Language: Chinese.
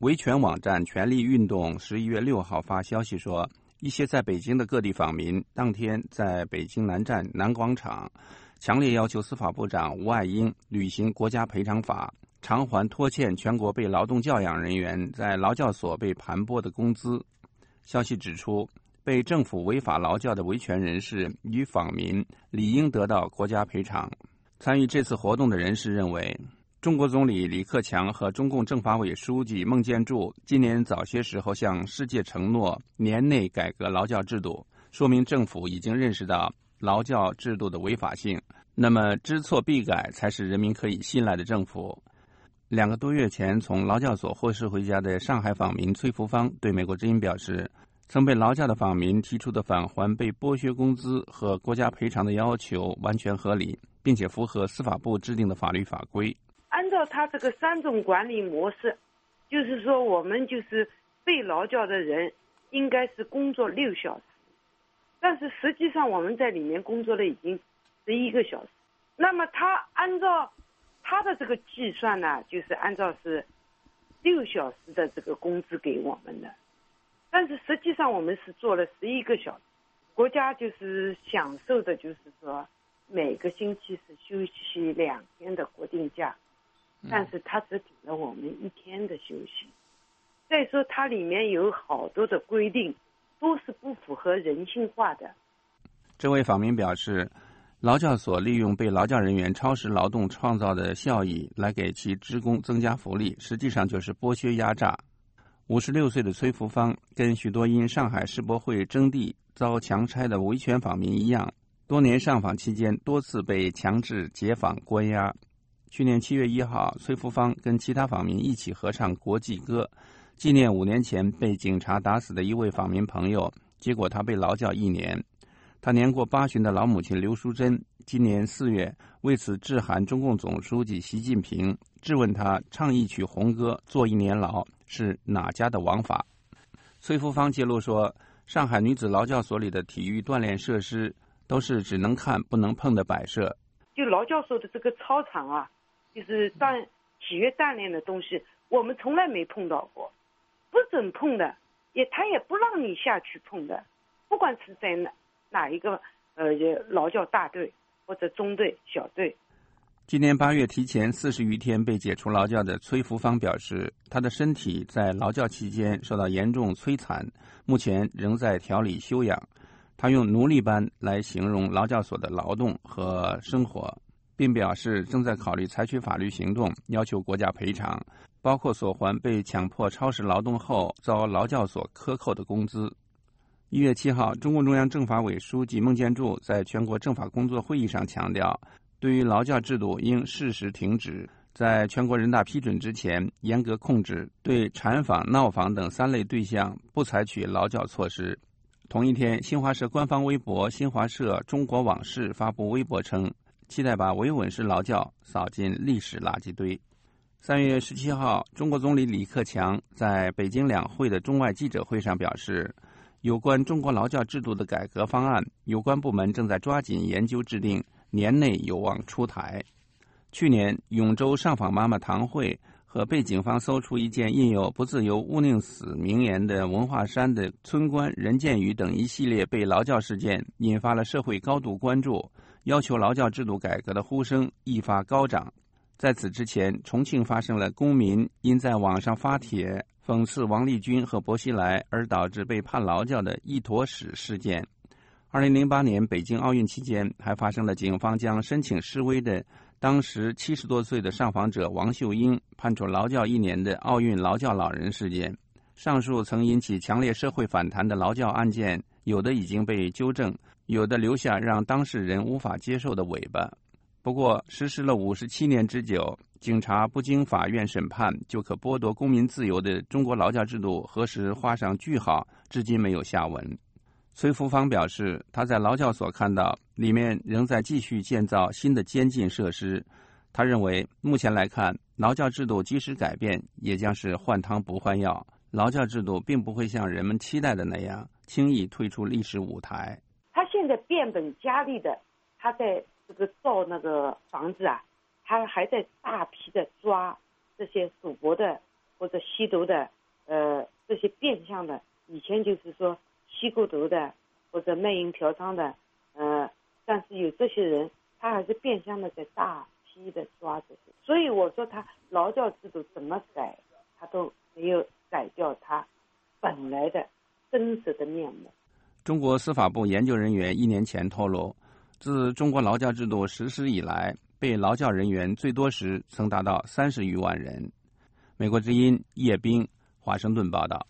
维权网站“权力运动”十一月六号发消息说，一些在北京的各地访民当天在北京南站南广场强烈要求司法部长吴爱英履行国家赔偿法，偿还拖欠全国被劳动教养人员在劳教所被盘剥的工资。消息指出，被政府违法劳教的维权人士与访民理应得到国家赔偿。参与这次活动的人士认为。中国总理李克强和中共政法委书记孟建柱今年早些时候向世界承诺年内改革劳教制度，说明政府已经认识到劳教制度的违法性。那么知错必改才是人民可以信赖的政府。两个多月前从劳教所获释回家的上海访民崔福芳对美国之音表示，曾被劳教的访民提出的返还被剥削工资和国家赔偿的要求完全合理，并且符合司法部制定的法律法规。照他这个三种管理模式，就是说我们就是被劳教的人，应该是工作六小时，但是实际上我们在里面工作了已经十一个小时。那么他按照他的这个计算呢，就是按照是六小时的这个工资给我们的，但是实际上我们是做了十一个小时，国家就是享受的就是说每个星期是休息两天的国定假。但是他只给了我们一天的休息。再说，它里面有好多的规定，都是不符合人性化的。这位访民表示，劳教所利用被劳教人员超时劳动创造的效益来给其职工增加福利，实际上就是剥削压榨。五十六岁的崔福芳跟许多因上海世博会征地遭强拆的维权访民一样，多年上访期间多次被强制解访关押。去年七月一号，崔福芳跟其他访民一起合唱国际歌，纪念五年前被警察打死的一位访民朋友。结果他被劳教一年。他年过八旬的老母亲刘淑珍今年四月为此致函中共总书记习近平，质问他唱一曲红歌坐一年牢是哪家的王法？崔福芳揭露说，上海女子劳教所里的体育锻炼设施都是只能看不能碰的摆设。就劳教所的这个操场啊。就是锻体育锻炼的东西，我们从来没碰到过，不准碰的，也他也不让你下去碰的，不管是在哪哪一个呃劳教大队或者中队、小队。今年八月提前四十余天被解除劳教的崔福芳表示，他的身体在劳教期间受到严重摧残，目前仍在调理休养。他用奴隶般来形容劳教所的劳动和生活。并表示正在考虑采取法律行动，要求国家赔偿，包括索还被强迫超时劳动后遭劳教所克扣的工资。一月七号，中共中央政法委书记孟建柱在全国政法工作会议上强调，对于劳教制度应适时停止，在全国人大批准之前严格控制，对缠访、闹访等三类对象不采取劳教措施。同一天，新华社官方微博“新华社中国网事”发布微博称。期待把维稳式劳教扫进历史垃圾堆。三月十七号，中国总理李克强在北京两会的中外记者会上表示，有关中国劳教制度的改革方案，有关部门正在抓紧研究制定，年内有望出台。去年，永州上访妈妈唐慧和被警方搜出一件印有“不自由勿宁死”名言的文化衫的村官任建宇等一系列被劳教事件，引发了社会高度关注。要求劳教制度改革的呼声一发高涨。在此之前，重庆发生了公民因在网上发帖讽刺王立军和薄熙来而导致被判劳教的一坨屎事件。二零零八年北京奥运期间，还发生了警方将申请示威的当时七十多岁的上访者王秀英判处劳教一年的奥运劳教老人事件。上述曾引起强烈社会反弹的劳教案件，有的已经被纠正。有的留下让当事人无法接受的尾巴。不过，实施了五十七年之久，警察不经法院审判就可剥夺公民自由的中国劳教制度，何时画上句号，至今没有下文。崔福芳表示，他在劳教所看到里面仍在继续建造新的监禁设施。他认为，目前来看，劳教制度即使改变，也将是换汤不换药。劳教制度并不会像人们期待的那样轻易退出历史舞台。现在变本加厉的，他在这个造那个房子啊，他还在大批的抓这些赌博的或者吸毒的，呃，这些变相的，以前就是说吸过毒的或者卖淫嫖娼的，呃，但是有这些人，他还是变相的在大批的抓这些，所以我说他劳教制度怎么改，他都没有改掉他本来的真实的面目。中国司法部研究人员一年前透露，自中国劳教制度实施以来，被劳教人员最多时曾达到三十余万人。美国之音叶冰华盛顿报道。